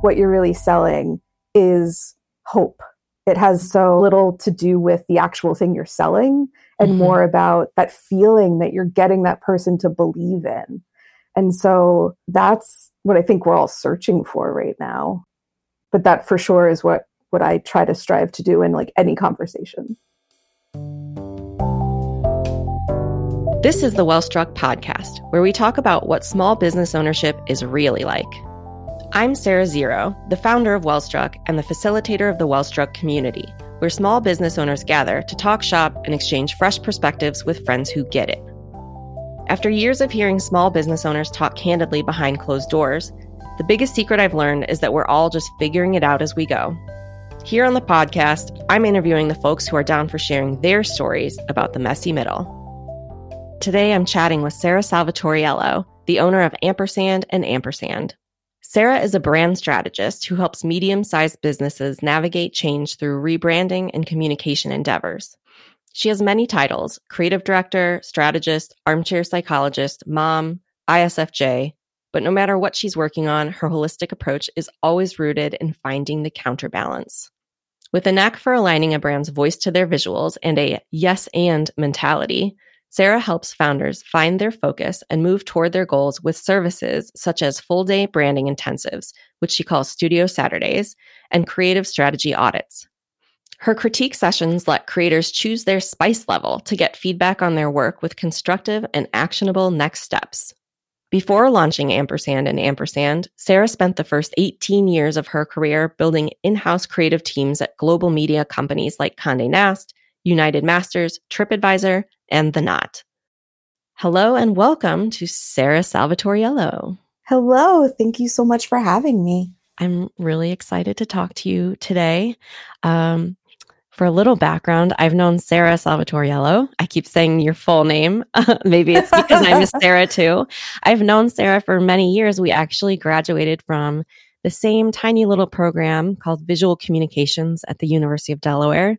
what you're really selling is hope. It has so little to do with the actual thing you're selling and mm-hmm. more about that feeling that you're getting that person to believe in. And so that's what I think we're all searching for right now. But that for sure is what what I try to strive to do in like any conversation. This is the Wellstruck podcast, where we talk about what small business ownership is really like. I'm Sarah Zero, the founder of Wellstruck and the facilitator of the Wellstruck community, where small business owners gather to talk shop and exchange fresh perspectives with friends who get it. After years of hearing small business owners talk candidly behind closed doors, the biggest secret I've learned is that we're all just figuring it out as we go. Here on the podcast, I'm interviewing the folks who are down for sharing their stories about the messy middle. Today, I'm chatting with Sarah Salvatoriello, the owner of Ampersand and Ampersand. Sarah is a brand strategist who helps medium sized businesses navigate change through rebranding and communication endeavors. She has many titles creative director, strategist, armchair psychologist, mom, ISFJ. But no matter what she's working on, her holistic approach is always rooted in finding the counterbalance. With a knack for aligning a brand's voice to their visuals and a yes and mentality, Sarah helps founders find their focus and move toward their goals with services such as full day branding intensives, which she calls Studio Saturdays, and creative strategy audits. Her critique sessions let creators choose their spice level to get feedback on their work with constructive and actionable next steps. Before launching Ampersand and Ampersand, Sarah spent the first 18 years of her career building in house creative teams at global media companies like Condé Nast, United Masters, TripAdvisor, and The Knot. Hello and welcome to Sarah Salvatoriello. Hello. Thank you so much for having me. I'm really excited to talk to you today. Um, for a little background, I've known Sarah Salvatoriello. I keep saying your full name. Maybe it's because I'm a Sarah too. I've known Sarah for many years. We actually graduated from the same tiny little program called Visual Communications at the University of Delaware.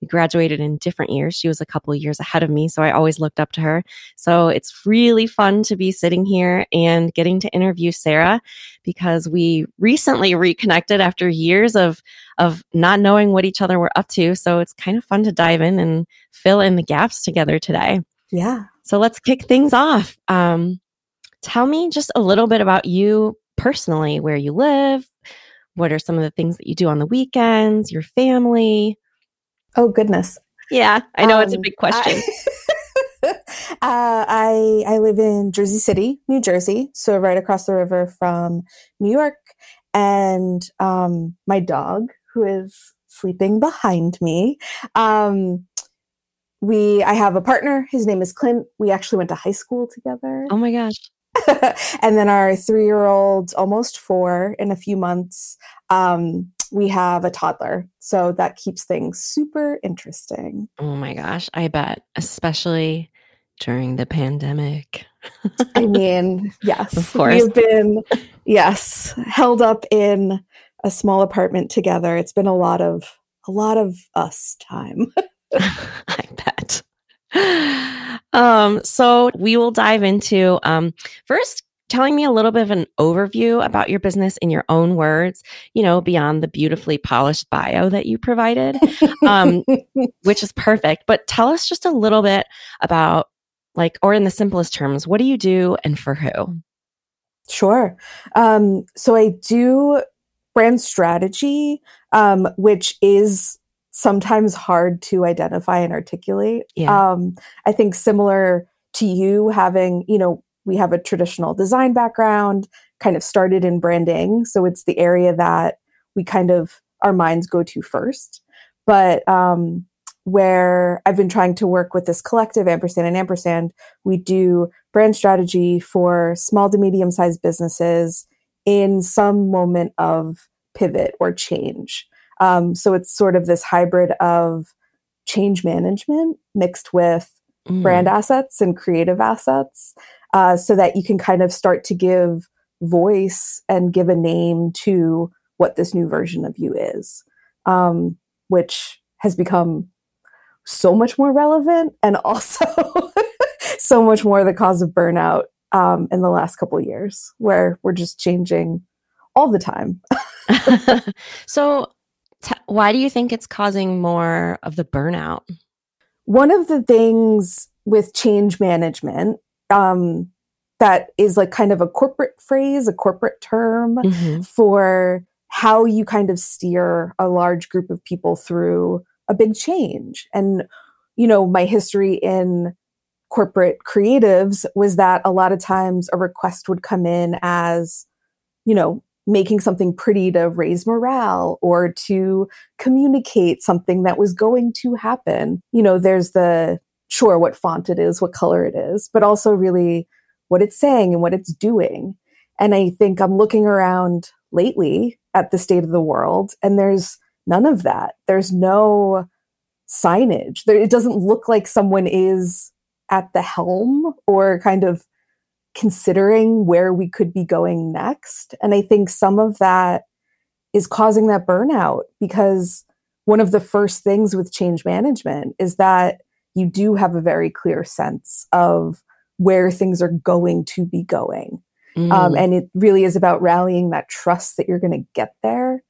We graduated in different years. She was a couple of years ahead of me, so I always looked up to her. So it's really fun to be sitting here and getting to interview Sarah because we recently reconnected after years of of not knowing what each other were up to. So it's kind of fun to dive in and fill in the gaps together today. Yeah. So let's kick things off. Um, tell me just a little bit about you personally, where you live, what are some of the things that you do on the weekends, your family? Oh goodness. Yeah, I know um, it's a um, big question. I, uh, I I live in Jersey City, New Jersey, so right across the river from New York, and um, my dog, who is sleeping behind me. Um, we I have a partner. His name is Clint. We actually went to high school together. Oh my gosh. and then our three year old, almost four in a few months, um, we have a toddler. So that keeps things super interesting. Oh my gosh, I bet, especially during the pandemic. I mean, yes. Of course. We've been, yes, held up in a small apartment together. It's been a lot of, a lot of us time. I bet. Um, so we will dive into um, first telling me a little bit of an overview about your business in your own words, you know, beyond the beautifully polished bio that you provided, um, which is perfect. But tell us just a little bit about, like, or in the simplest terms, what do you do and for who? Sure. Um, so I do brand strategy, um, which is sometimes hard to identify and articulate. Yeah. Um, I think similar to you having, you know, we have a traditional design background, kind of started in branding. So it's the area that we kind of, our minds go to first. But um, where I've been trying to work with this collective, Ampersand and Ampersand, we do brand strategy for small to medium sized businesses in some moment of pivot or change. Um, so it's sort of this hybrid of change management mixed with mm. brand assets and creative assets uh, so that you can kind of start to give voice and give a name to what this new version of you is, um, which has become so much more relevant and also so much more the cause of burnout um, in the last couple years, where we're just changing all the time. so, t- why do you think it's causing more of the burnout? One of the things with change management um, that is like kind of a corporate phrase, a corporate term mm-hmm. for how you kind of steer a large group of people through a big change. And, you know, my history in corporate creatives was that a lot of times a request would come in as, you know, making something pretty to raise morale or to communicate something that was going to happen. You know, there's the sure what font it is, what color it is, but also really what it's saying and what it's doing. And I think I'm looking around lately at the state of the world and there's none of that. There's no signage. There, it doesn't look like someone is at the helm or kind of considering where we could be going next. And I think some of that is causing that burnout because one of the first things with change management is that you do have a very clear sense of where things are going to be going. Um, mm. Um, and it really is about rallying that trust that you're going to get there.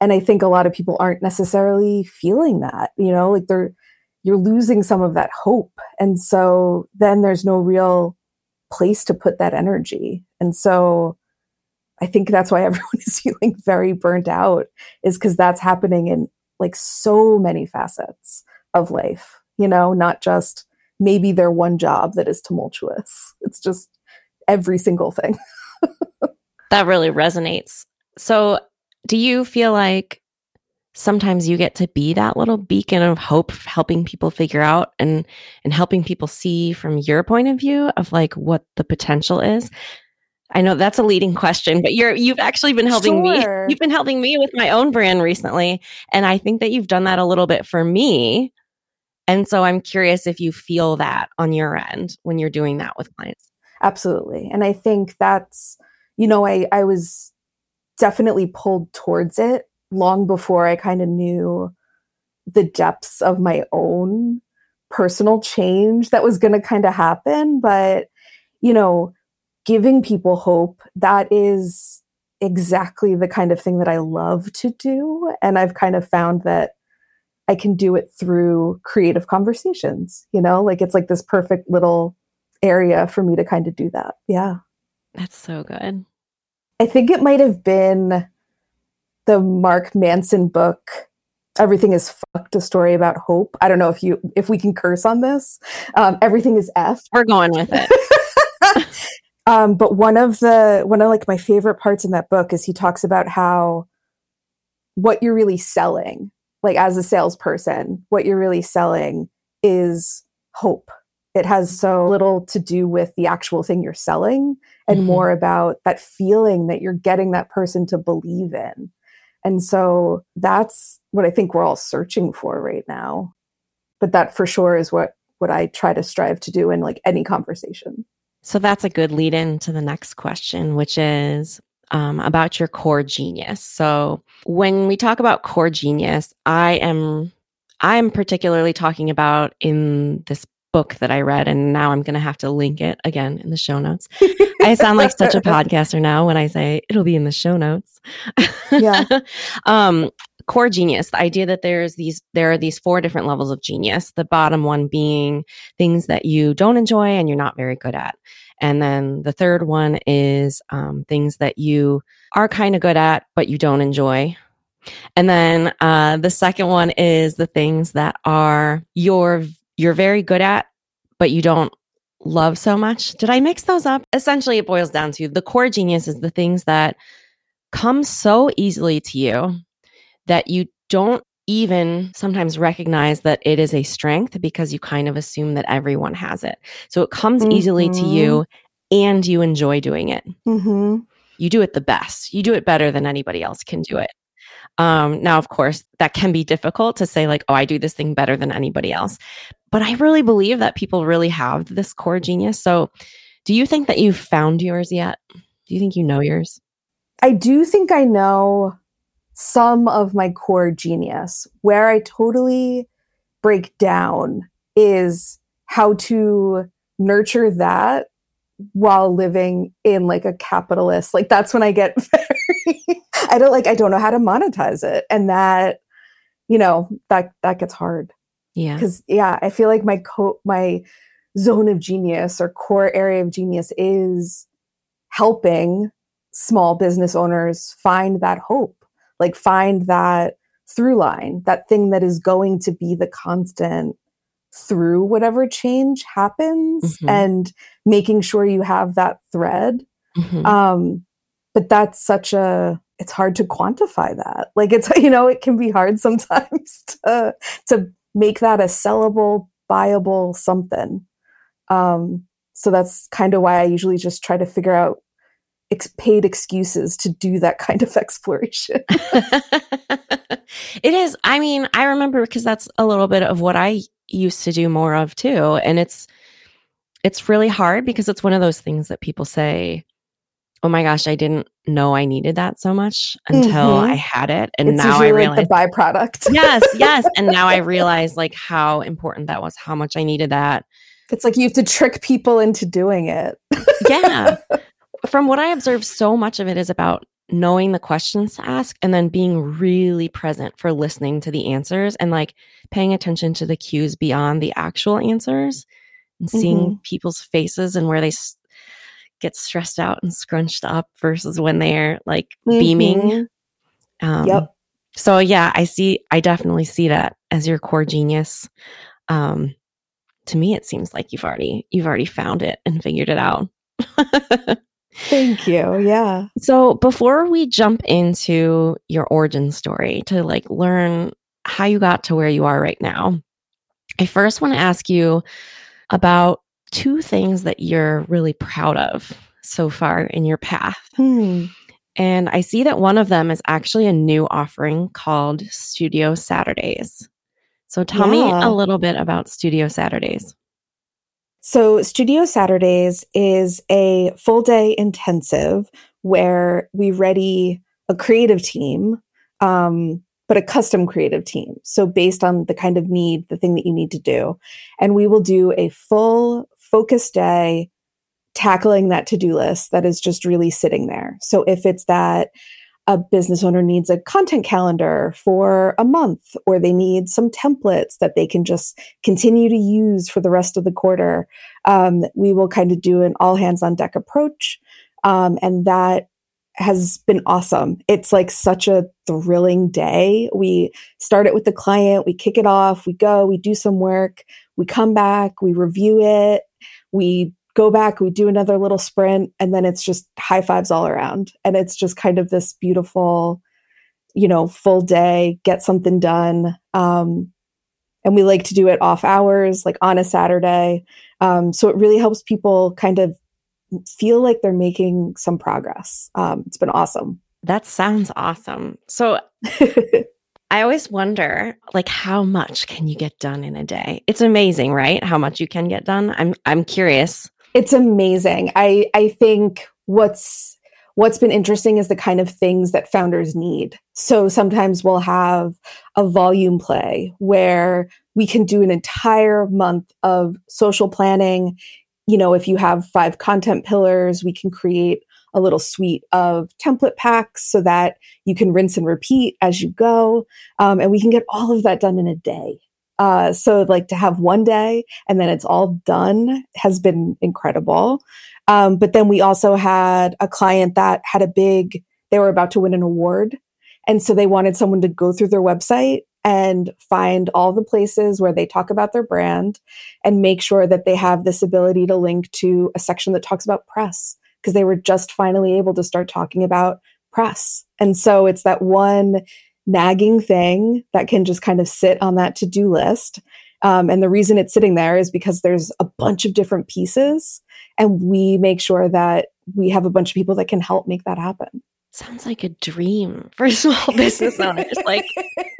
And I think a lot of people aren't necessarily feeling that, you know, like they're, you're losing some of that hope. And so then there's no real place to put that energy. And so I think that's why everyone is feeling very burnt out is because that's happening in like so many facets of life, you know, not just maybe their one job that is tumultuous. It's just every single thing. that really resonates. So, do you feel like sometimes you get to be that little beacon of hope helping people figure out and and helping people see from your point of view of like what the potential is. I know that's a leading question but you're you've actually been helping sure. me you've been helping me with my own brand recently and i think that you've done that a little bit for me. And so i'm curious if you feel that on your end when you're doing that with clients. Absolutely. And i think that's you know i i was definitely pulled towards it long before I kind of knew the depths of my own personal change that was going to kind of happen. But, you know, giving people hope, that is exactly the kind of thing that I love to do. And I've kind of found that I can do it through creative conversations, you know, like it's like this perfect little area for me to kind of do that. Yeah. That's so good. I think it might have been the Mark Manson book everything is fucked a story about hope. I don't know if you if we can curse on this. Um, everything is f. We're going with it. Um, but one of the one of like my favorite parts in that book is he talks about how what you're really selling like as a salesperson what you're really selling is hope. It has so little to do with the actual thing you're selling and mm-hmm. more about that feeling that you're getting that person to believe in and so that's what I think we're all searching for right now. But that for sure is what what I try to strive to do in like any conversation. So that's a good lead in to the next question, which is um, about your core genius. So when we talk about core genius, I am I'm particularly talking about in this book that I read, and now I'm going to have to link it again in the show notes. I sound like such a podcaster now when I say it'll be in the show notes. Yeah. um, core genius, the idea that there's these, there are these four different levels of genius. The bottom one being things that you don't enjoy and you're not very good at. And then the third one is um, things that you are kind of good at, but you don't enjoy. And then uh, the second one is the things that are your you're very good at, but you don't love so much. Did I mix those up? Essentially, it boils down to the core genius is the things that come so easily to you that you don't even sometimes recognize that it is a strength because you kind of assume that everyone has it. So it comes mm-hmm. easily to you and you enjoy doing it. Mm-hmm. You do it the best. You do it better than anybody else can do it. Um, now, of course, that can be difficult to say, like, oh, I do this thing better than anybody else. But I really believe that people really have this core genius. So, do you think that you've found yours yet? Do you think you know yours? I do think I know some of my core genius. Where I totally break down is how to nurture that while living in like a capitalist like that's when i get very I don't like I don't know how to monetize it. And that, you know, that that gets hard. Yeah. Cuz yeah, I feel like my co- my zone of genius or core area of genius is helping small business owners find that hope, like find that through line, that thing that is going to be the constant through whatever change happens mm-hmm. and making sure you have that thread. Mm-hmm. Um, but that's such a it's hard to quantify that. Like it's you know it can be hard sometimes to to make that a sellable, buyable something. Um, so that's kind of why I usually just try to figure out ex- paid excuses to do that kind of exploration. it is. I mean, I remember because that's a little bit of what I used to do more of too, and it's it's really hard because it's one of those things that people say, "Oh my gosh, I didn't know I needed that so much until mm-hmm. I had it," and it's now I realize like the byproduct. yes, yes, and now I realize like how important that was, how much I needed that. It's like you have to trick people into doing it. yeah. From what I observe, so much of it is about knowing the questions to ask and then being really present for listening to the answers and like paying attention to the cues beyond the actual answers and seeing mm-hmm. people's faces and where they s- get stressed out and scrunched up versus when they're like mm-hmm. beaming. Um, yep. So yeah, I see. I definitely see that as your core genius. Um, to me, it seems like you've already you've already found it and figured it out. Thank you. Yeah. So before we jump into your origin story to like learn how you got to where you are right now, I first want to ask you about two things that you're really proud of so far in your path. Hmm. And I see that one of them is actually a new offering called Studio Saturdays. So tell yeah. me a little bit about Studio Saturdays. So, Studio Saturdays is a full day intensive where we ready a creative team, um, but a custom creative team. So, based on the kind of need, the thing that you need to do. And we will do a full focus day tackling that to do list that is just really sitting there. So, if it's that a business owner needs a content calendar for a month, or they need some templates that they can just continue to use for the rest of the quarter. Um, we will kind of do an all hands on deck approach. Um, and that has been awesome. It's like such a thrilling day. We start it with the client, we kick it off, we go, we do some work, we come back, we review it, we go back, we do another little sprint, and then it's just high fives all around. And it's just kind of this beautiful, you know, full day, get something done. Um, and we like to do it off hours, like on a Saturday. Um, so it really helps people kind of feel like they're making some progress. Um, it's been awesome. That sounds awesome. So I always wonder like how much can you get done in a day? It's amazing, right? How much you can get done. I'm I'm curious. It's amazing. I I think what's what's been interesting is the kind of things that founders need. So sometimes we'll have a volume play where we can do an entire month of social planning. You know, if you have five content pillars, we can create a little suite of template packs so that you can rinse and repeat as you go. Um, and we can get all of that done in a day. Uh, so like to have one day and then it's all done has been incredible. Um, but then we also had a client that had a big, they were about to win an award. And so they wanted someone to go through their website and find all the places where they talk about their brand and make sure that they have this ability to link to a section that talks about press because they were just finally able to start talking about press. And so it's that one nagging thing that can just kind of sit on that to do list. Um, and the reason it's sitting there is because there's a bunch of different pieces, and we make sure that we have a bunch of people that can help make that happen. Sounds like a dream for small business owners. like,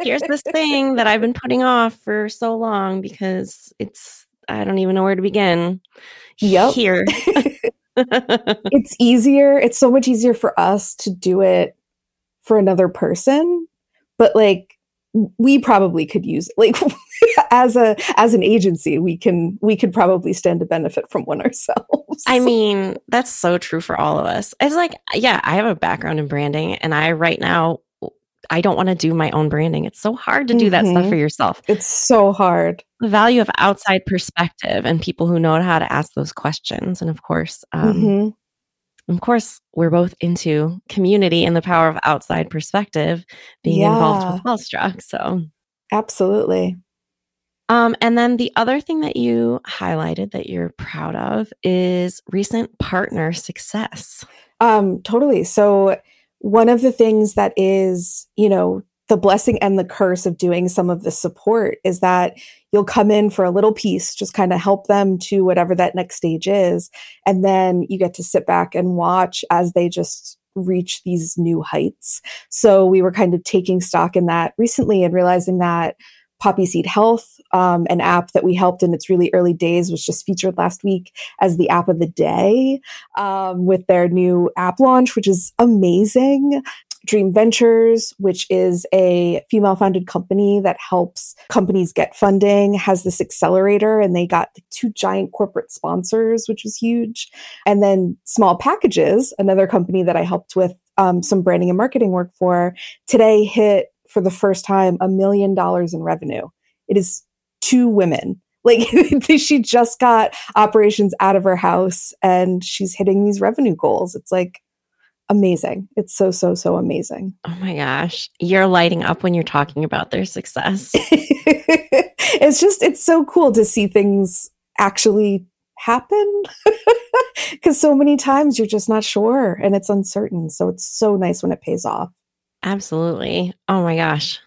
here's this thing that I've been putting off for so long because it's, I don't even know where to begin. Yep. Here. it's easier. It's so much easier for us to do it for another person but like we probably could use like as a as an agency, we can we could probably stand to benefit from one ourselves. I mean, that's so true for all of us. It's like, yeah, I have a background in branding, and I right now I don't want to do my own branding. It's so hard to do mm-hmm. that stuff for mm-hmm. yourself. It's so hard. The value of outside perspective and people who know how to ask those questions, and of course, um, mm-hmm of course, we're both into community and the power of outside perspective being yeah. involved with Wellstruck. So, absolutely. Um, and then the other thing that you highlighted that you're proud of is recent partner success. Um, totally. So, one of the things that is, you know, the blessing and the curse of doing some of the support is that you'll come in for a little piece, just kind of help them to whatever that next stage is. And then you get to sit back and watch as they just reach these new heights. So we were kind of taking stock in that recently and realizing that Poppy Seed Health, um, an app that we helped in its really early days, was just featured last week as the app of the day um, with their new app launch, which is amazing. Dream Ventures, which is a female founded company that helps companies get funding, has this accelerator, and they got two giant corporate sponsors, which was huge. And then Small Packages, another company that I helped with um, some branding and marketing work for, today hit for the first time a million dollars in revenue. It is two women. Like she just got operations out of her house and she's hitting these revenue goals. It's like, amazing. It's so, so, so amazing. Oh my gosh. You're lighting up when you're talking about their success. it's just, it's so cool to see things actually happen because so many times you're just not sure and it's uncertain. So it's so nice when it pays off. Absolutely. Oh my gosh.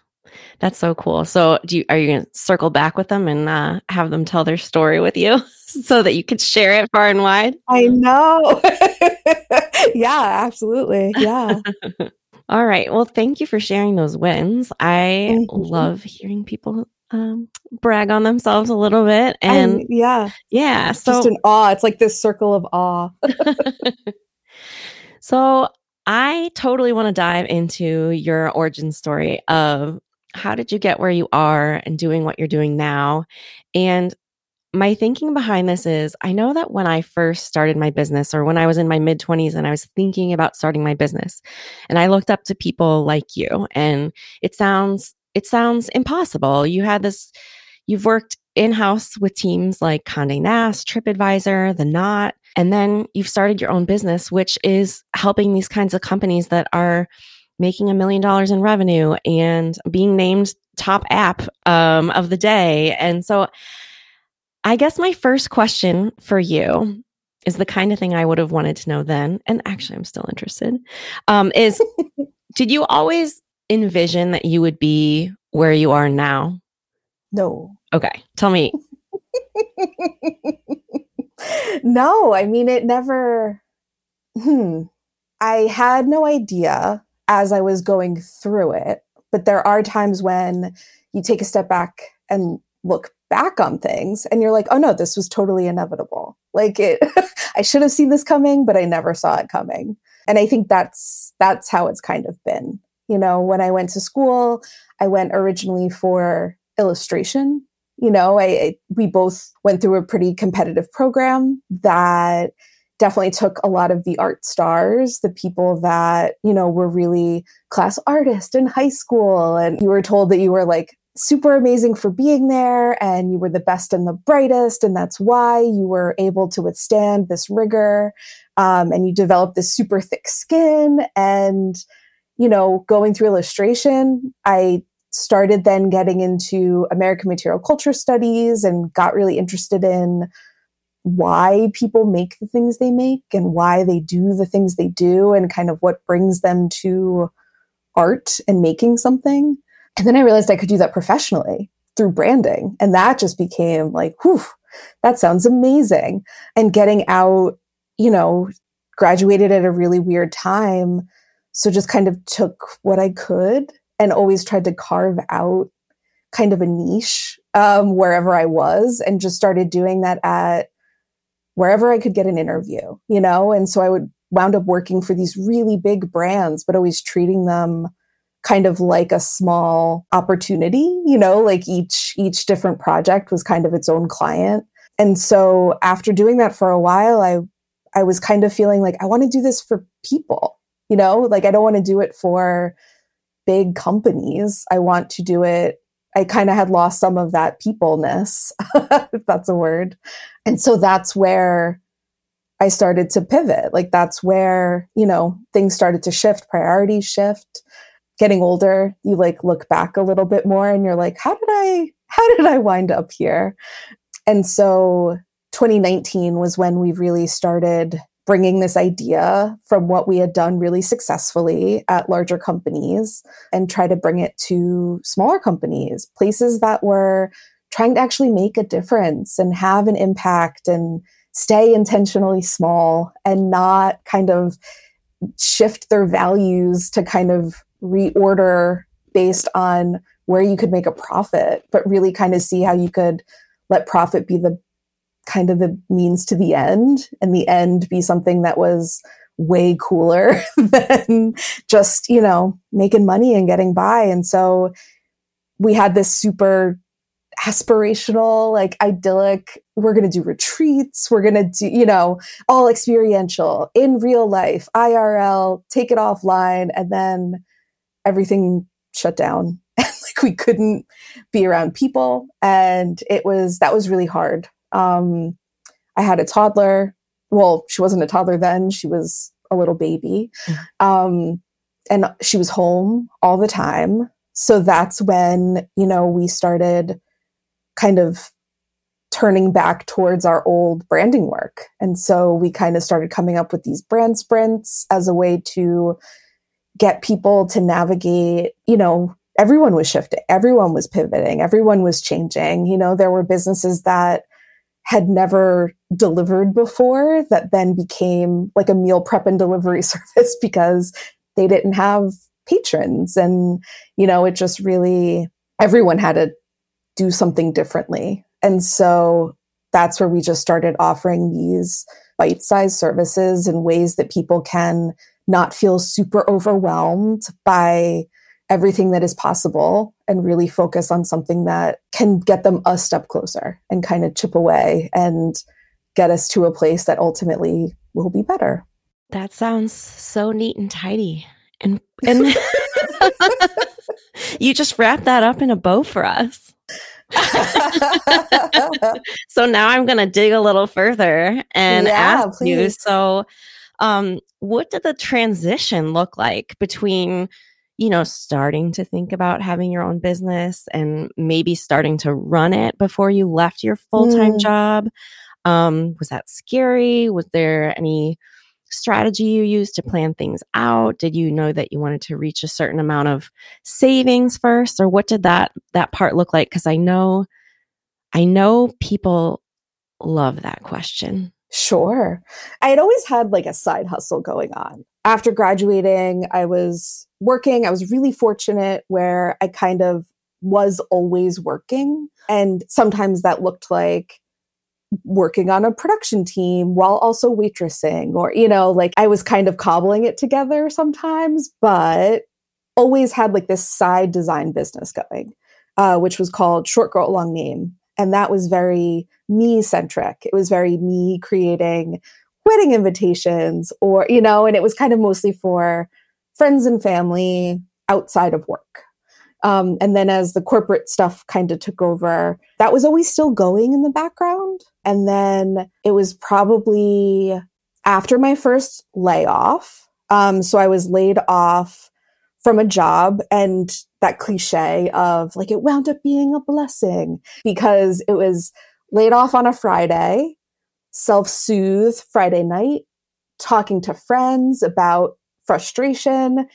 That's so cool. So, do you are you going to circle back with them and uh, have them tell their story with you so that you could share it far and wide? I know. yeah, absolutely. Yeah. All right. Well, thank you for sharing those wins. I mm-hmm. love hearing people um, brag on themselves a little bit. And, and yeah. Yeah. So, just an awe. It's like this circle of awe. so, I totally want to dive into your origin story of how did you get where you are and doing what you're doing now? And my thinking behind this is I know that when I first started my business or when I was in my mid 20s and I was thinking about starting my business and I looked up to people like you and it sounds it sounds impossible. You had this you've worked in-house with teams like Condé Nast, TripAdvisor, The Knot, and then you've started your own business which is helping these kinds of companies that are making a million dollars in revenue and being named top app um, of the day. And so I guess my first question for you is the kind of thing I would have wanted to know then. And actually, I'm still interested. Um, is did you always envision that you would be where you are now? No. Okay. Tell me. no, I mean, it never. Hmm. I had no idea as I was going through it. But there are times when you take a step back and look back on things and you're like, oh no, this was totally inevitable. Like it, I should have seen this coming, but I never saw it coming. And I think that's, that's how it's kind of been. You know, when I went to school, I went originally for illustration. You know, I, I we both went through a pretty competitive program that definitely took a lot of the art stars, the people that, you know, were really class artists in high school. And you were told that you were like super amazing for being there and you were the best and the brightest. And that's why you were able to withstand this rigor. Um, and you developed this super thick skin. And, you know, going through illustration, I started then getting into American material culture studies and got really interested in why people make the things they make and why they do the things they do and kind of what brings them to art and making something. And then I realized I could do that professionally through branding. And that just became like, whew, that sounds amazing. And getting out, you know, graduated at a really weird time. So just kind of took what I could and always tried to carve out kind of a niche um, wherever I was and just started doing that at wherever I could get an interview, you know? And so I would wound up working for these really big brands, but always treating them kind of like a small opportunity, you know, like each each different project was kind of its own client. And so after doing that for a while, I I was kind of feeling like I want to do this for people, you know, like I don't want to do it for big companies. I want to do it I kind of had lost some of that peopleness, if that's a word. And so that's where I started to pivot. Like that's where, you know, things started to shift, priorities shift getting older, you like look back a little bit more and you're like, how did I, how did I wind up here? And so 2019 was when we really started bringing this idea from what we had done really successfully at larger companies and try to bring it to smaller companies, places that were trying to actually make a difference and have an impact and stay intentionally small and not kind of shift their values to kind of reorder based on where you could make a profit, but really kind of see how you could let profit be the kind of the means to the end and the end be something that was way cooler than just, you know, making money and getting by. And so we had this super aspirational, like idyllic, we're going to do retreats, we're going to do, you know, all experiential in real life, IRL, take it offline. And then everything shut down. like we couldn't be around people. And it was, that was really hard. Um, I had a toddler. Well, she wasn't a toddler then. She was a little baby. Mm-hmm. Um, and she was home all the time. So that's when, you know, we started kind of turning back towards our old branding work. And so we kind of started coming up with these brand sprints as a way to get people to navigate, you know, everyone was shifting, everyone was pivoting, everyone was changing. You know, there were businesses that had never delivered before that then became like a meal prep and delivery service because they didn't have patrons. And, you know, it just really, everyone had to do something differently. And so that's where we just started offering these bite sized services in ways that people can not feel super overwhelmed by everything that is possible and really focus on something that can get them a step closer and kind of chip away and get us to a place that ultimately will be better. That sounds so neat and tidy. And and you just wrap that up in a bow for us. so now I'm going to dig a little further and yeah, ask please. you so um, what did the transition look like between, you know, starting to think about having your own business and maybe starting to run it before you left your full time mm. job? Um, was that scary? Was there any strategy you used to plan things out? Did you know that you wanted to reach a certain amount of savings first, or what did that that part look like? Because I know, I know people love that question. Sure. I had always had like a side hustle going on. After graduating, I was working. I was really fortunate where I kind of was always working. And sometimes that looked like working on a production team while also waitressing, or, you know, like I was kind of cobbling it together sometimes, but always had like this side design business going, uh, which was called Short Girl Long Name. And that was very me centric. It was very me creating wedding invitations or, you know, and it was kind of mostly for friends and family outside of work. Um, and then as the corporate stuff kind of took over, that was always still going in the background. And then it was probably after my first layoff. Um, so I was laid off from a job and that cliche of like it wound up being a blessing because it was laid off on a Friday, self soothe Friday night, talking to friends about frustration.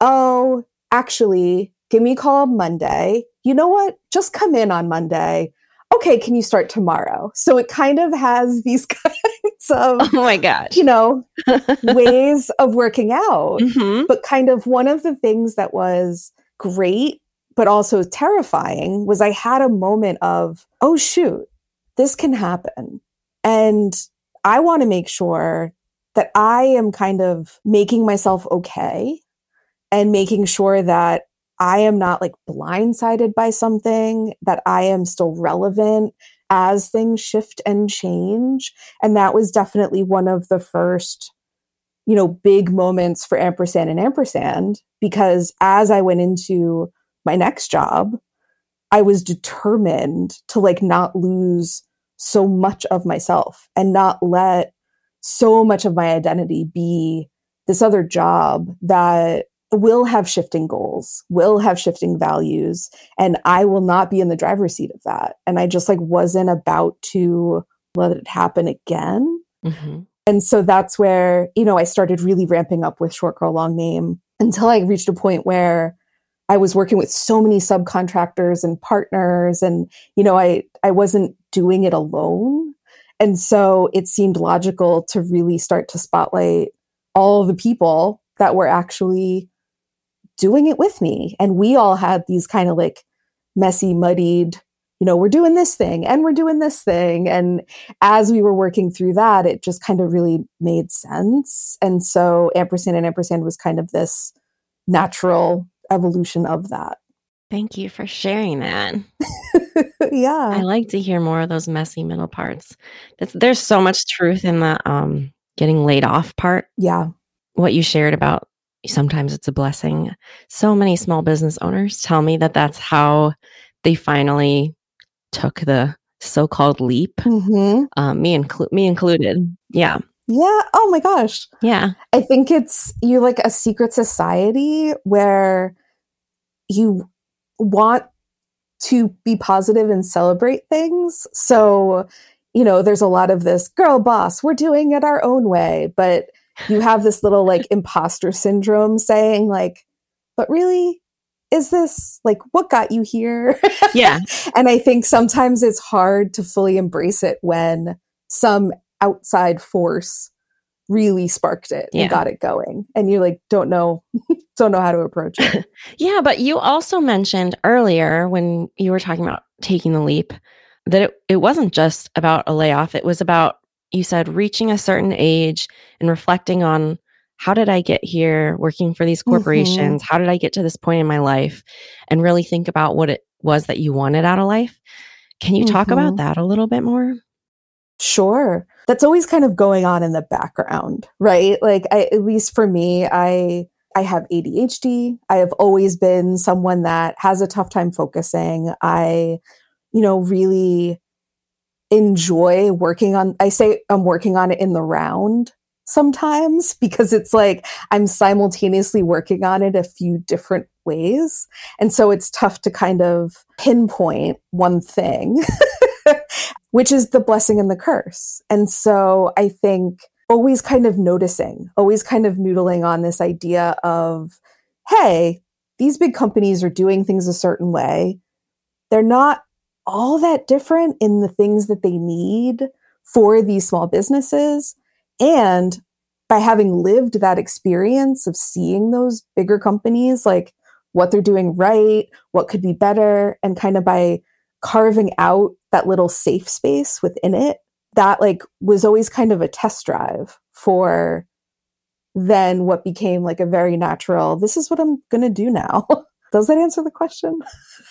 Oh, actually, give me a call on Monday. You know what? Just come in on Monday. Okay, can you start tomorrow? So it kind of has these kinds of, oh my God, you know, ways of working out. Mm-hmm. But kind of one of the things that was great, but also terrifying was I had a moment of, oh, shoot, this can happen. And I want to make sure that I am kind of making myself okay and making sure that I am not like blindsided by something, that I am still relevant as things shift and change. And that was definitely one of the first, you know, big moments for ampersand and ampersand because as I went into my next job, I was determined to like not lose so much of myself and not let so much of my identity be this other job that will have shifting goals, will have shifting values, and I will not be in the driver's seat of that. And I just like wasn't about to let it happen again. Mm-hmm. And so that's where, you know, I started really ramping up with Short Girl Long Name until I reached a point where I was working with so many subcontractors and partners and you know I I wasn't doing it alone. And so it seemed logical to really start to spotlight all the people that were actually doing it with me. And we all had these kind of like messy, muddied, you know, we're doing this thing and we're doing this thing. And as we were working through that, it just kind of really made sense. And so ampersand and ampersand was kind of this natural evolution of that. Thank you for sharing that. yeah. I like to hear more of those messy middle parts. there's so much truth in the um, getting laid off part. Yeah. What you shared about sometimes it's a blessing. So many small business owners tell me that that's how they finally took the so-called leap. Mm-hmm. Um, me, inclu- me included. Yeah. Yeah. Oh my gosh. Yeah. I think it's you like a secret society where you want to be positive and celebrate things. So, you know, there's a lot of this girl boss, we're doing it our own way. But you have this little like imposter syndrome saying, like, but really, is this like what got you here? Yeah. and I think sometimes it's hard to fully embrace it when some outside force really sparked it yeah. and got it going and you like don't know don't know how to approach it yeah but you also mentioned earlier when you were talking about taking the leap that it, it wasn't just about a layoff it was about you said reaching a certain age and reflecting on how did i get here working for these mm-hmm. corporations mm-hmm. how did i get to this point in my life and really think about what it was that you wanted out of life can you mm-hmm. talk about mm-hmm. that a little bit more Sure. That's always kind of going on in the background, right? Like I, at least for me, I I have ADHD. I have always been someone that has a tough time focusing. I you know, really enjoy working on I say I'm working on it in the round sometimes because it's like I'm simultaneously working on it a few different ways. And so it's tough to kind of pinpoint one thing which is the blessing and the curse. And so I think always kind of noticing, always kind of noodling on this idea of, hey, these big companies are doing things a certain way. They're not all that different in the things that they need for these small businesses. And by having lived that experience of seeing those bigger companies, like what they're doing right, what could be better, and kind of by carving out that little safe space within it that like was always kind of a test drive for then what became like a very natural this is what i'm going to do now. Does that answer the question?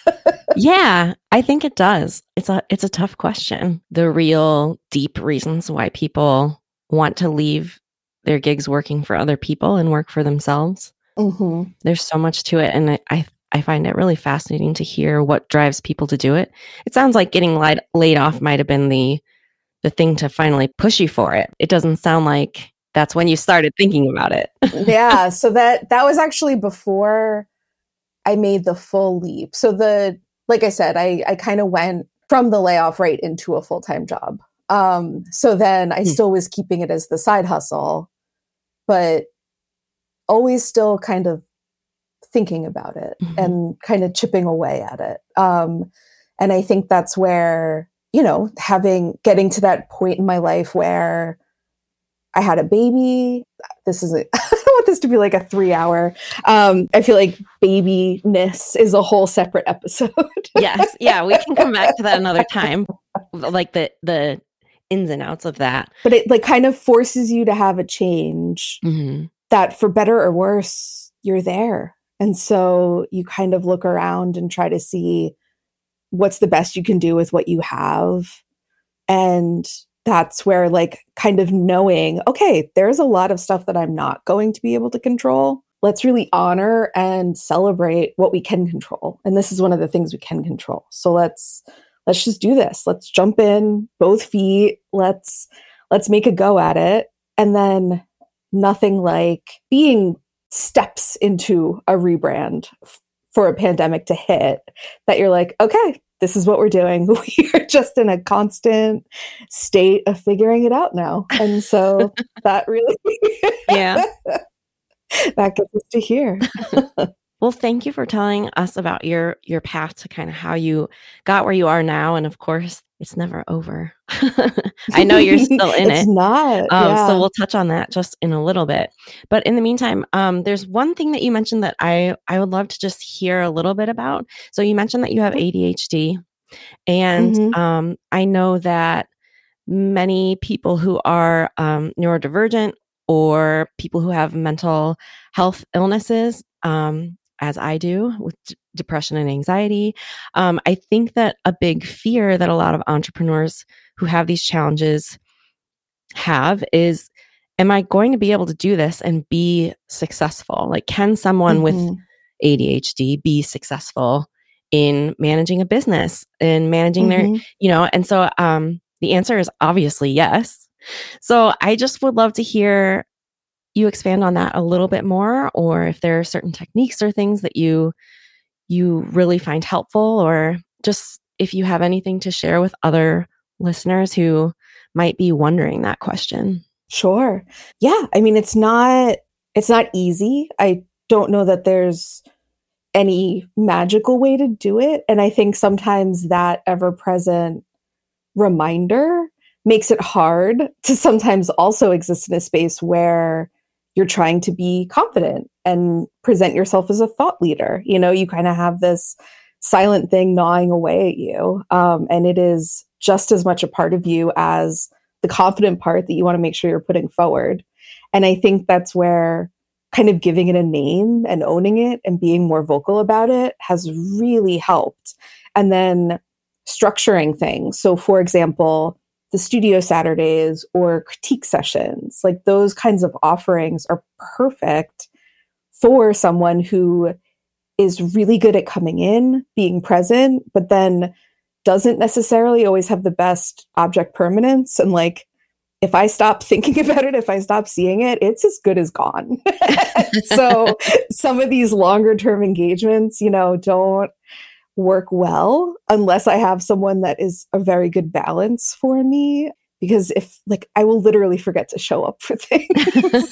Yeah i think it does. It's a it's a tough question. The real deep reasons why people want to leave their gigs working for other people and work for themselves. Mm-hmm. there's so much to it and I, I I find it really fascinating to hear what drives people to do it. It sounds like getting laid, laid off might have been the the thing to finally push you for it. It doesn't sound like that's when you started thinking about it. yeah, so that that was actually before I made the full leap. So the like I said, I I kind of went from the layoff right into a full-time job. Um so then I hmm. still was keeping it as the side hustle, but always still kind of thinking about it mm-hmm. and kind of chipping away at it. Um, and I think that's where, you know, having, getting to that point in my life where I had a baby. This is, a, I don't want this to be like a three hour. Um, I feel like babyness is a whole separate episode. yes. Yeah. We can come back to that another time. Like the, the, ins and outs of that. But it like kind of forces you to have a change mm-hmm. that for better or worse you're there. And so you kind of look around and try to see what's the best you can do with what you have. And that's where, like, kind of knowing, okay, there's a lot of stuff that I'm not going to be able to control. Let's really honor and celebrate what we can control. And this is one of the things we can control. So let's let's just do this. Let's jump in both feet. Let's let's make a go at it. And then nothing like being steps into a rebrand f- for a pandemic to hit that you're like, okay, this is what we're doing. We are just in a constant state of figuring it out now. And so that really, yeah, that gets us to here. Well, thank you for telling us about your your path to kind of how you got where you are now, and of course, it's never over. I know you're still in it's it. Not. Um, yeah. So we'll touch on that just in a little bit. But in the meantime, um, there's one thing that you mentioned that I I would love to just hear a little bit about. So you mentioned that you have ADHD, and Mhm. um, I know that many people who are um, neurodivergent or people who have mental health illnesses um, as I do with d- depression and anxiety. Um, I think that a big fear that a lot of entrepreneurs who have these challenges have is Am I going to be able to do this and be successful? Like, can someone with Mhm. ADHD be successful in managing a business and managing their, Mhm. you know? And so um, the answer is obviously yes. So I just would love to hear you expand on that a little bit more or if there are certain techniques or things that you you really find helpful or just if you have anything to share with other listeners who might be wondering that question. Sure. Yeah. I mean, it's not it's not easy. I don't know that there's any magical way to do it. And I think sometimes that ever present reminder makes it hard to sometimes also exist in a space where you're trying to be confident and present yourself as a thought leader. You know, you kind of have this silent thing gnawing away at you. Um, and it is just as much a part of you as the confident part that you want to make sure you're putting forward. And I think that's where kind of giving it a name and owning it and being more vocal about it has really helped. And then structuring things. So, for example, the studio Saturdays or critique sessions, like those kinds of offerings are perfect for someone who is really good at coming in, being present, but then doesn't necessarily always have the best object permanence. And like, if I stop thinking about it, if I stop seeing it, it's as good as gone. so, some of these longer term engagements, you know, don't work well unless I have someone that is a very good balance for me. Because if, like, I will literally forget to show up for things.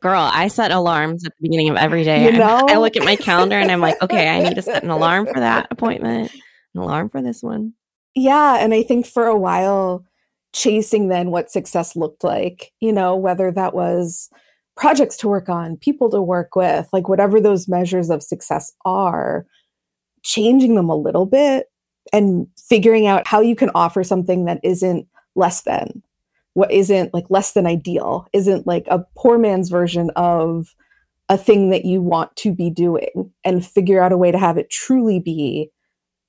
Girl, I set alarms at the beginning of every day. You know? I look at my calendar and I'm like, okay, I need to set an alarm for that appointment, an alarm for this one. Yeah. And I think for a while, chasing then what success looked like, you know, whether that was projects to work on, people to work with, like whatever those measures of success are, changing them a little bit and figuring out how you can offer something that isn't less than what isn't like less than ideal isn't like a poor man's version of a thing that you want to be doing and figure out a way to have it truly be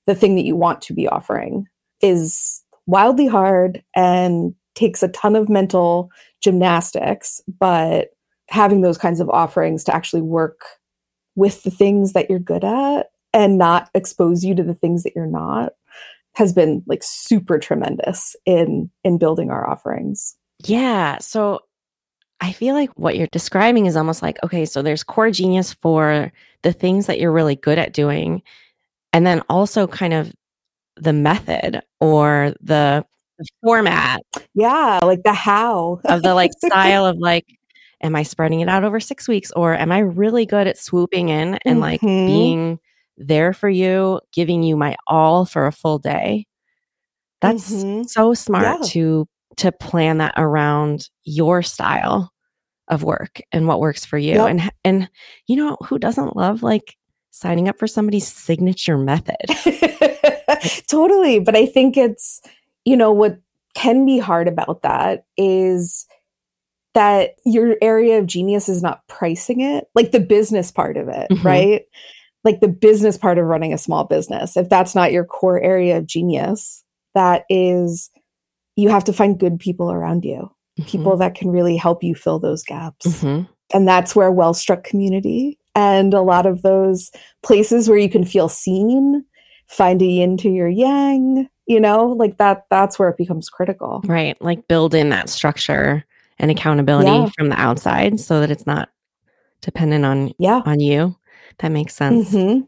the thing that you want to be offering is wildly hard and takes a ton of mental gymnastics but having those kinds of offerings to actually work with the things that you're good at and not expose you to the things that you're not has been like super tremendous in in building our offerings. Yeah. So I feel like what you're describing is almost like okay, so there's core genius for the things that you're really good at doing, and then also kind of the method or the, format Yeah, like the how of the like style of like, am I spreading it out over six weeks or am I really good at swooping in and like Mhm. being there for you, giving you my all for a full day? That's Mhm. so smart Yeah. to to plan that around your style of work and what works for you. Yep. And and you know who doesn't love like signing up for somebody's signature method? totally. But I think it's, you know, what can be hard about that is that your area of genius is not pricing it, like the business part of it, mm-hmm. right? Like the business part of running a small business. If that's not your core area of genius, that is, you have to find good people around you, mm-hmm. people that can really help you fill those gaps. Mm-hmm. And that's where Wellstruck Community and a lot of those places where you can feel seen, find a yin to your yang, you know, like that, that's where it becomes critical. Right. Like build in that structure and accountability yeah. from the outside so that it's not dependent on yeah on you. That makes sense. Mm-hmm.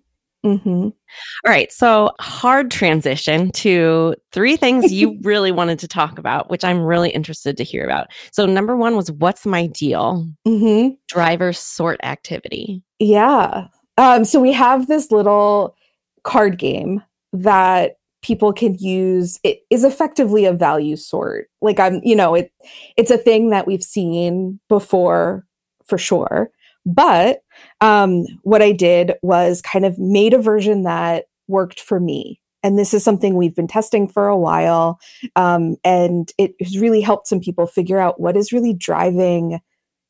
Mm-hmm. All right. So, hard transition to three things you really wanted to talk about, which I'm really interested to hear about. So, number one was what's my deal? Mm-hmm. Driver sort activity. Yeah. Um, so, we have this little card game that people can use it is effectively a value sort like i'm you know it it's a thing that we've seen before for sure but um, what I did was kind of made a version that worked for me. And this is something we've been testing for a while. Um, and it has really helped some people figure out what is really driving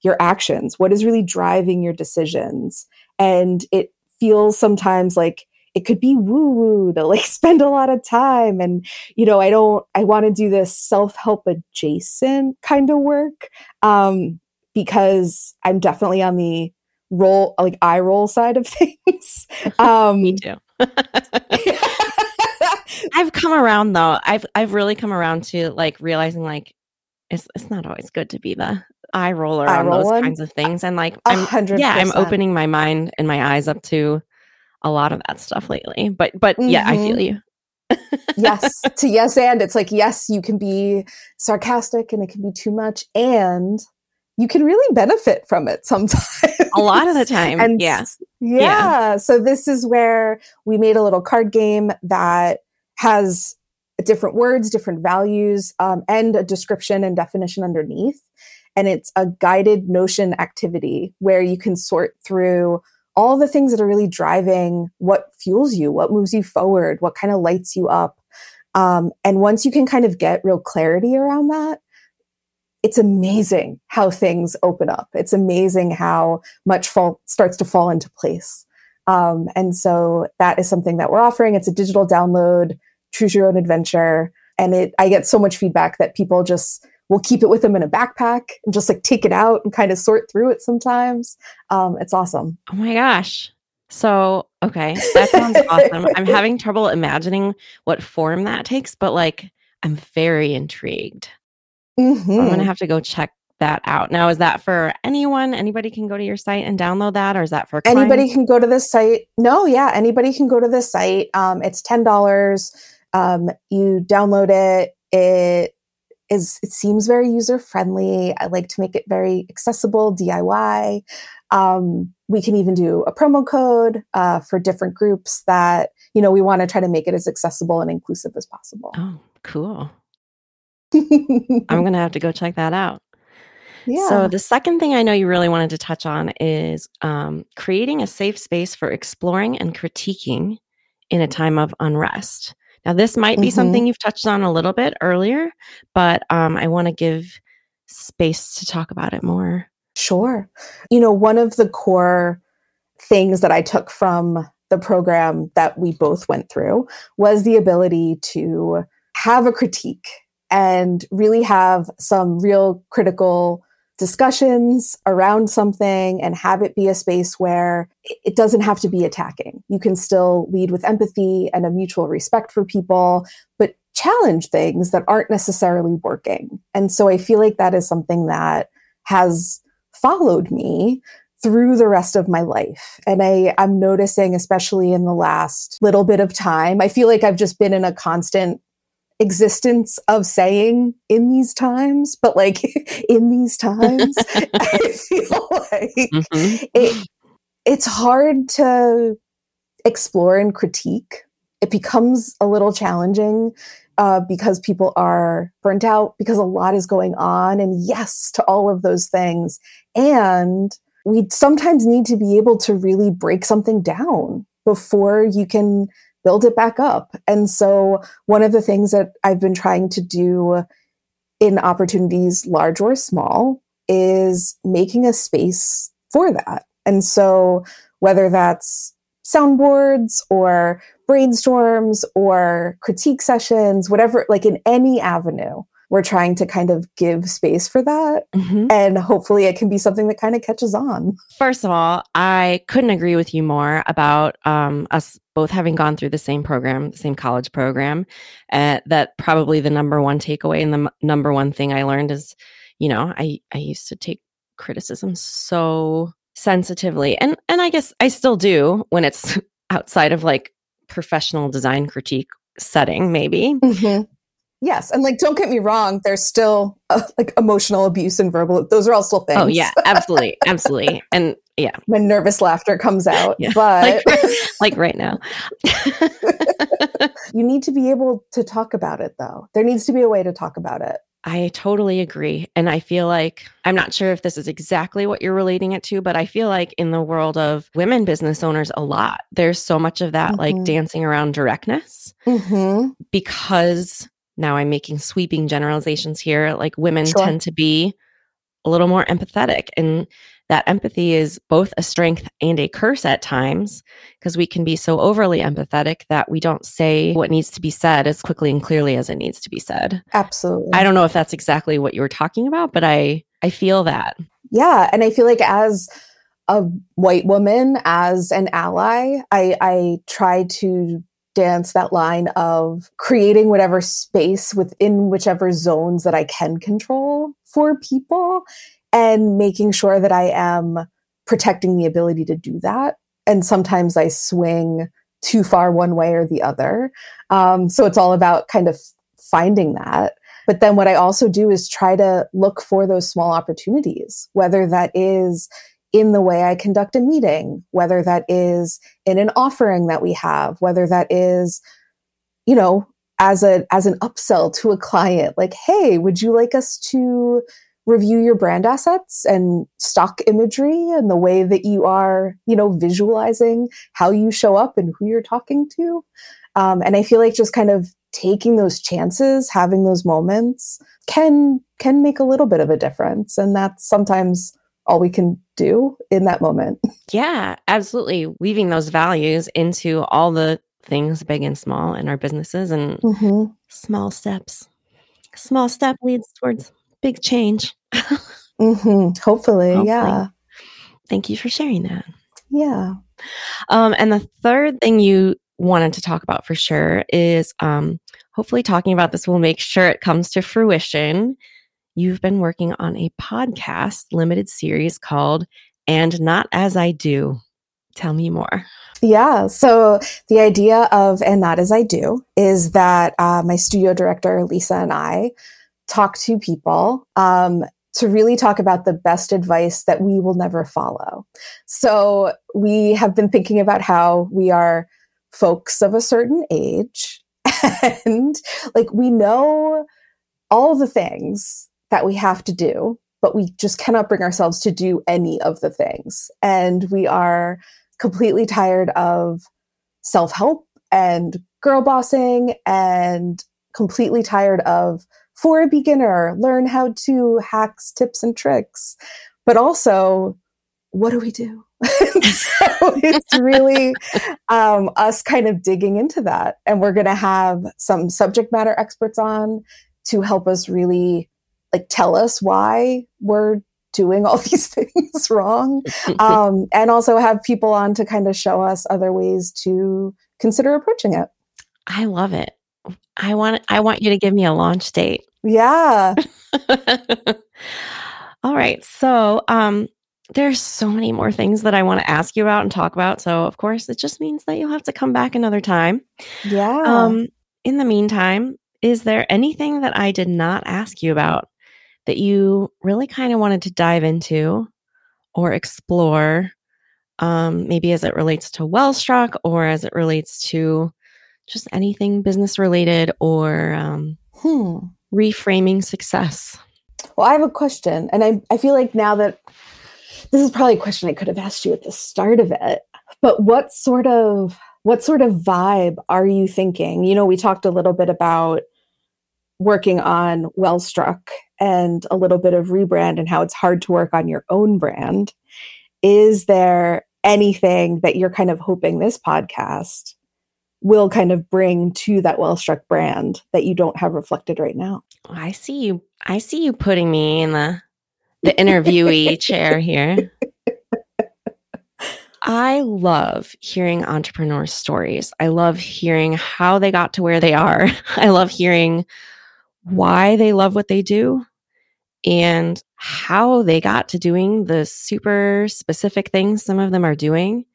your actions, what is really driving your decisions. And it feels sometimes like it could be woo woo to like spend a lot of time. And, you know, I don't, I want to do this self help adjacent kind of work. Um, because I'm definitely on the roll like eye roll side of things. Um Me too. I've come around though. I've I've really come around to like realizing like it's it's not always good to be the eye roller eye on those kinds of things. And like I'm 100%. yeah, I'm opening my mind and my eyes up to a lot of that stuff lately. But but mm-hmm. yeah, I feel mm-hmm. you. yes to yes and it's like yes you can be sarcastic and it can be too much and you can really benefit from it sometimes. A lot of the time. and yeah. yeah. Yeah. So this is where we made a little card game that has different words, different values, um, and a description and definition underneath. And it's a guided notion activity where you can sort through all the things that are really driving what fuels you, what moves you forward, what kind of lights you up. Um, and once you can kind of get real clarity around that, it's amazing how things open up. It's amazing how much fall starts to fall into place. Um, and so that is something that we're offering. It's a digital download, choose your own adventure. And it, I get so much feedback that people just will keep it with them in a backpack and just like take it out and kind of sort through it sometimes. Um, it's awesome. Oh my gosh. So, okay, that sounds awesome. I'm having trouble imagining what form that takes, but like, I'm very intrigued. Mm-hmm. I'm going to have to go check that out. Now, is that for anyone? Anybody can go to your site and download that, or is that for clients? anybody can go to this site? No, yeah, anybody can go to this site. Um, it's ten dollars. Um, you download it. It is. It seems very user friendly. I like to make it very accessible, DIY. Um, we can even do a promo code uh, for different groups that you know we want to try to make it as accessible and inclusive as possible. Oh, cool. I'm going to have to go check that out. Yeah. So, the second thing I know you really wanted to touch on is um, creating a safe space for exploring and critiquing in a time of unrest. Now, this might be mm-hmm. something you've touched on a little bit earlier, but um, I want to give space to talk about it more. Sure. You know, one of the core things that I took from the program that we both went through was the ability to have a critique and really have some real critical discussions around something and have it be a space where it doesn't have to be attacking. You can still lead with empathy and a mutual respect for people, but challenge things that aren't necessarily working. And so I feel like that is something that has followed me through the rest of my life. And I, I'm noticing, especially in the last little bit of time, I feel like I've just been in a constant existence of saying in these times, but like in these times, I feel like mm-hmm. it, it's hard to explore and critique. It becomes a little challenging uh, because people are burnt out, because a lot is going on. And yes to all of those things. And we sometimes need to be able to really break something down before you can build it back up. And so, one of the things that I've been trying to do in opportunities, large or small, is making a space for that. And so whether that's soundboards or brainstorms or critique sessions, whatever, like in any avenue, we're trying to kind of give space for that. Mm-hmm. And hopefully it can be something that kind of catches on. First of all, I couldn't agree with you more about um, us both having gone through the same program, the same college program. Uh, that probably the number one takeaway and the m- number one thing I learned is, you know, I, I used to take criticism so sensitively. And and I guess I still do when it's outside of like professional design critique setting maybe. Mm-hmm. Yes, and like don't get me wrong, there's still uh, like emotional abuse and verbal those are all still oh, things. Oh yeah, absolutely. absolutely. And yeah. When nervous laughter comes out, yeah. but like, like right now. you need to be able to talk about it though. There needs to be a way to talk about it. I totally agree. And I feel like I'm not sure if this is exactly what you're relating it to, but I feel like in the world of women business owners, a lot, there's so much of that mm-hmm. like dancing around directness mm-hmm. because now I'm making sweeping generalizations here. Like women sure. tend to be a little more empathetic. And that empathy is both a strength and a curse at times because we can be so overly empathetic that we don't say what needs to be said as quickly and clearly as it needs to be said. Absolutely. I don't know if that's exactly what you were talking about, but I I feel that. Yeah, and I feel like as a white woman, as an ally, I I try to dance that line of creating whatever space within whichever zones that I can control for people and making sure that I am protecting the ability to do that. And sometimes I swing too far one way or the other. Um, so it's all about kind of finding that. But then what I also do is try to look for those small opportunities, whether that is in the way I conduct a meeting, whether that is in an offering that we have, whether that is, you know, as a as an upsell to a client, like, hey, would you like us to review your brand assets and stock imagery and the way that you are, you know, visualizing how you show up and who you're talking to. Um, and I feel like just kind of taking those chances, having those moments can can make a little bit of a difference. And that's sometimes all we can do in that moment. Yeah, absolutely. Weaving those values into all the things, big and small, in our businesses and mm-hmm. small steps. Small step leads towards big change. mm-hmm. Hopefully, Hopefully, yeah. Thank you for sharing that. Yeah. Um, and the third thing you wanted to talk about for sure is um, hopefully talking about this will make sure it comes to fruition. You've been working on a podcast limited series called And Not As I Do. Tell me more. Yeah. So the idea of And Not As I Do is that uh, my studio director, Lisa, and I talk to people um, to really talk about the best advice that we will never follow. So we have been thinking about how we are folks of a certain age and like we know all the things that we have to do, but we just cannot bring ourselves to do any of the things. And we are completely tired of self help and girl bossing and completely tired of for a beginner, learn how to hacks, tips, and tricks. But also, what do we do? so it's really um, us kind of digging into that. And we're going to have some subject matter experts on to help us really like tell us why we're doing all these things wrong. Um, and also have people on to kind of show us other ways to consider approaching it. I love it. I want I want you to give me a launch date. Yeah. All right. So, um there's so many more things that I want to ask you about and talk about. So, of course, it just means that you'll have to come back another time. Yeah. Um in the meantime, is there anything that I did not ask you about that you really kind of wanted to dive into or explore um, maybe as it relates to Wellstruck or as it relates to just anything business related or um, hmm. reframing success? Well, I have a question, and I, I feel like now that this is probably a question I could have asked you at the start of it, but what sort of what sort of vibe are you thinking? You know, we talked a little bit about working on Wellstruck and a little bit of rebrand and how it's hard to work on your own brand. Is there anything that you're kind of hoping this podcast will kind of bring to that Wellstruck brand that you don't have reflected right now? I see you. I see you putting me in the the interviewee chair here. I love hearing entrepreneurs' stories. I love hearing how they got to where they are. I love hearing why they love what they do and how they got to doing the super specific things some of them are doing,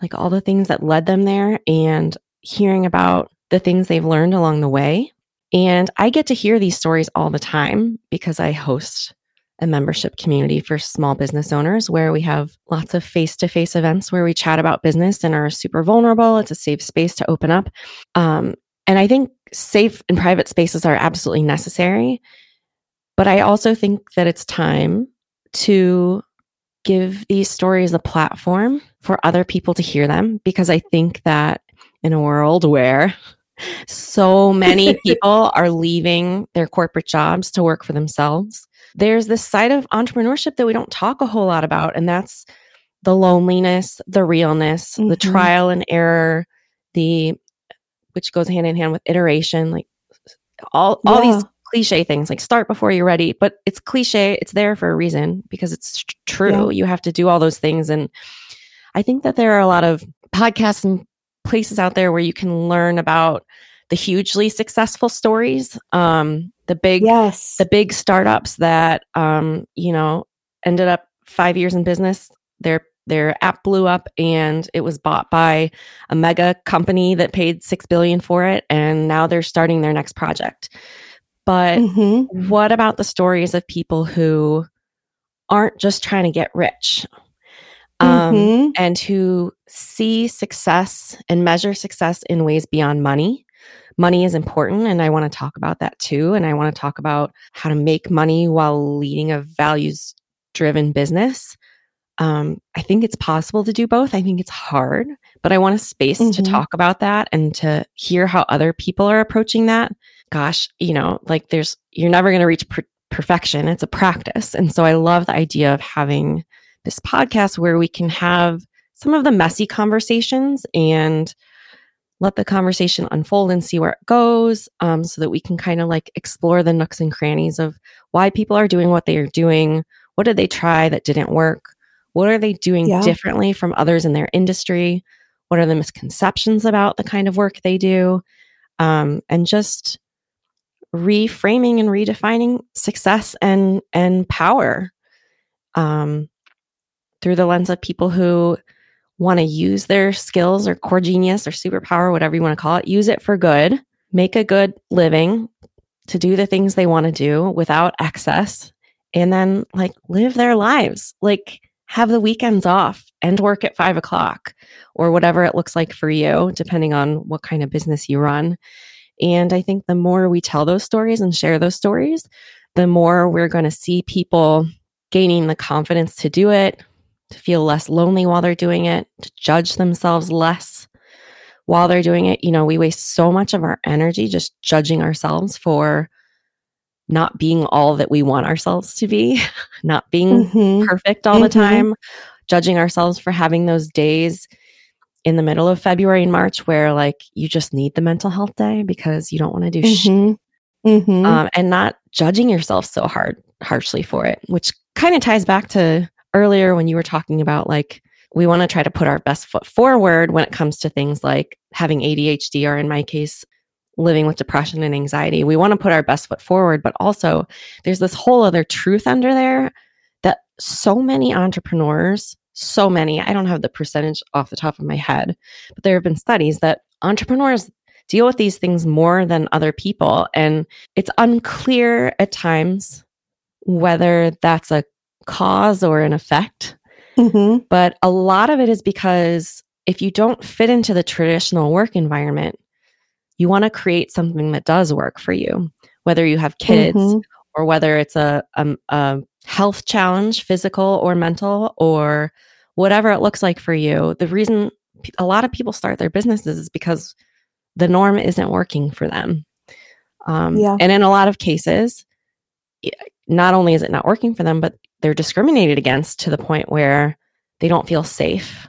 like all the things that led them there, and hearing about the things they've learned along the way. And I get to hear these stories all the time because I host a membership community for small business owners where we have lots of face to face events where we chat about business and are super vulnerable. It's a safe space to open up. Um, and I think safe and private spaces are absolutely necessary. But I also think that it's time to give these stories a platform for other people to hear them because I think that in a world where so many people are leaving their corporate jobs to work for themselves, there's this side of entrepreneurship that we don't talk a whole lot about, and that's the loneliness, the realness, mm-hmm. the trial and error, the which goes hand in hand with iteration, like all all yeah. these cliche things like start before you're ready, but it's cliche. It's there for a reason because it's true. Yeah. You have to do all those things. And I think that there are a lot of podcasts and places out there where you can learn about the hugely successful stories, um, the big, yes. the big startups that, um, you know, ended up five years in business. Their their app blew up and it was bought by a mega company that paid six billion for it, and now they're starting their next project. But mm-hmm. what about the stories of people who aren't just trying to get rich um, mm-hmm. and who see success and measure success in ways beyond money? Money is important, and I want to talk about that too. And I want to talk about how to make money while leading a values driven business. Um, I think it's possible to do both. I think it's hard, but I want a space mm-hmm. to talk about that and to hear how other people are approaching that gosh, you know, like there's, you're never going to reach per- perfection. It's a practice. And so I love the idea of having this podcast where we can have some of the messy conversations and let the conversation unfold and see where it goes um, so that we can kind of like explore the nooks and crannies of why people are doing what they are doing. What did they try that didn't work? What are they doing yeah. differently from others in their industry? What are the misconceptions about the kind of work they do? Um, and just reframing and redefining success and and power um, through the lens of people who want to use their skills or core genius or superpower, whatever you want to call it, use it for good, make a good living to do the things they want to do without excess, and then like live their lives, like have the weekends off and work at five o'clock or whatever it looks like for you, depending on what kind of business you run. And I think the more we tell those stories and share those stories, the more we're going to see people gaining the confidence to do it, to feel less lonely while they're doing it, to judge themselves less while they're doing it. You know, we waste so much of our energy just judging ourselves for not being all that we want ourselves to be, not being mm-hmm. perfect all mm-hmm. the time, judging ourselves for having those days in the middle of February and March where like you just need the mental health day because you don't want to do mm-hmm. shit. Mm-hmm. Um, and not judging yourself so hard harshly for it, which kind of ties back to earlier when you were talking about like we want to try to put our best foot forward when it comes to things like having ADHD or in my case living with depression and anxiety. We want to put our best foot forward, but also there's this whole other truth under there that so many entrepreneurs so many. I don't have the percentage off the top of my head, but there have been studies that entrepreneurs deal with these things more than other people. And it's unclear at times whether that's a cause or an effect. Mm-hmm. But a lot of it is because if you don't fit into the traditional work environment, you want to create something that does work for you, whether you have kids mm-hmm. or whether it's a, a, a health challenge, physical or mental, or whatever it looks like for you. The reason a lot of people start their businesses is because the norm isn't working for them. Um, yeah. And in a lot of cases, not only is it not working for them, but they're discriminated against to the point where they don't feel safe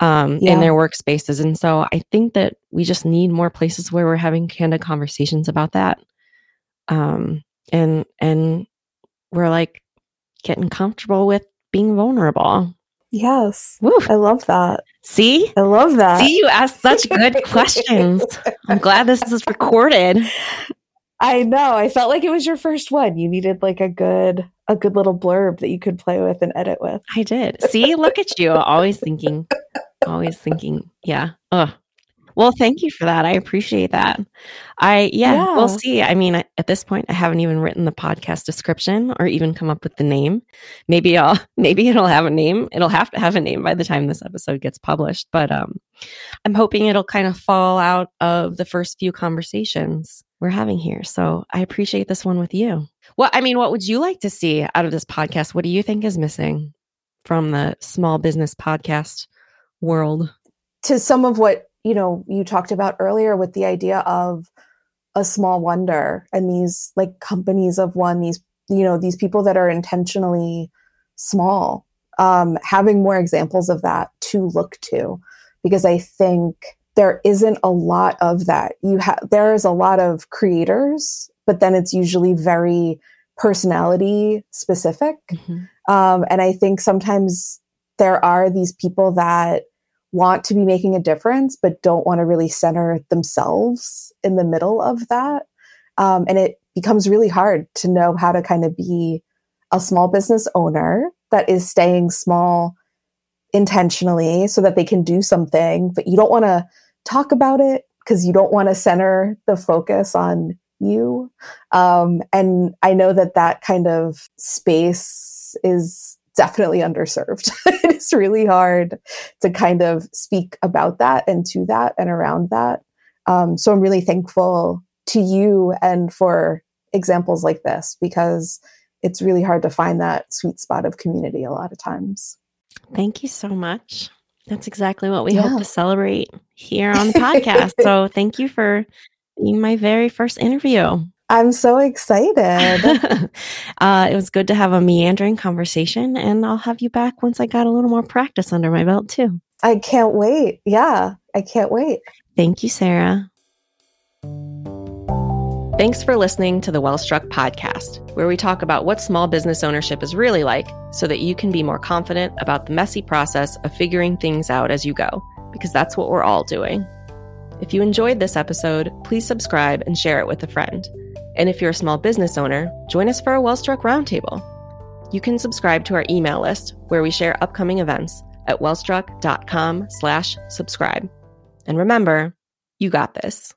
um, yeah. in their workspaces. And so I think that we just need more places where we're having candid conversations about that. Um, and, and we're like getting comfortable with being vulnerable. Yes. Woof. I love that. See? I love that. See, you asked such good questions. I'm glad this is recorded. I know. I felt like it was your first one. You needed like a good a good little blurb that you could play with and edit with. I did. See, look at you. Always thinking. Always thinking. Yeah. Oh, well, thank you for that. I appreciate that. I, yeah, yeah, we'll see. I mean, at this point, I haven't even written the podcast description or even come up with the name. Maybe I'll, maybe it'll have a name. It'll have to have a name by the time this episode gets published. But um, I'm hoping it'll kind of fall out of the first few conversations we're having here. So I appreciate this one with you. Well, I mean, what would you like to see out of this podcast? What do you think is missing from the small business podcast world? To some of what you know you talked about earlier with the idea of a small wonder and these like companies of one these you know these people that are intentionally small um, having more examples of that to look to because i think there isn't a lot of that you have there is a lot of creators but then it's usually very personality specific mm-hmm. um, and i think sometimes there are these people that want to be making a difference, but don't want to really center themselves in the middle of that. Um, and it becomes really hard to know how to kind of be a small business owner that is staying small intentionally so that they can do something, but you don't want to talk about it because you don't want to center the focus on you. Um, and I know that that kind of space is definitely underserved. it's really hard to kind of speak about that and to that and around that. Um, so I'm really thankful to you and for examples like this because it's really hard to find that sweet spot of community a lot of times. Thank you so much. That's exactly what we yeah. hope to celebrate here on the podcast. so thank you for being my very first interview. I'm so excited. uh, it was good to have a meandering conversation, and I'll have you back once I got a little more practice under my belt, too. I can't wait. Yeah, I can't wait. Thank you, Sarah. Thanks for listening to the Wellstruck podcast, where we talk about what small business ownership is really like so that you can be more confident about the messy process of figuring things out as you go, because that's what we're all doing. If you enjoyed this episode, please subscribe and share it with a friend. And if you're a small business owner, join us for a Wellstruck Roundtable. You can subscribe to our email list where we share upcoming events at wellstruck.com slash subscribe. And remember, you got this.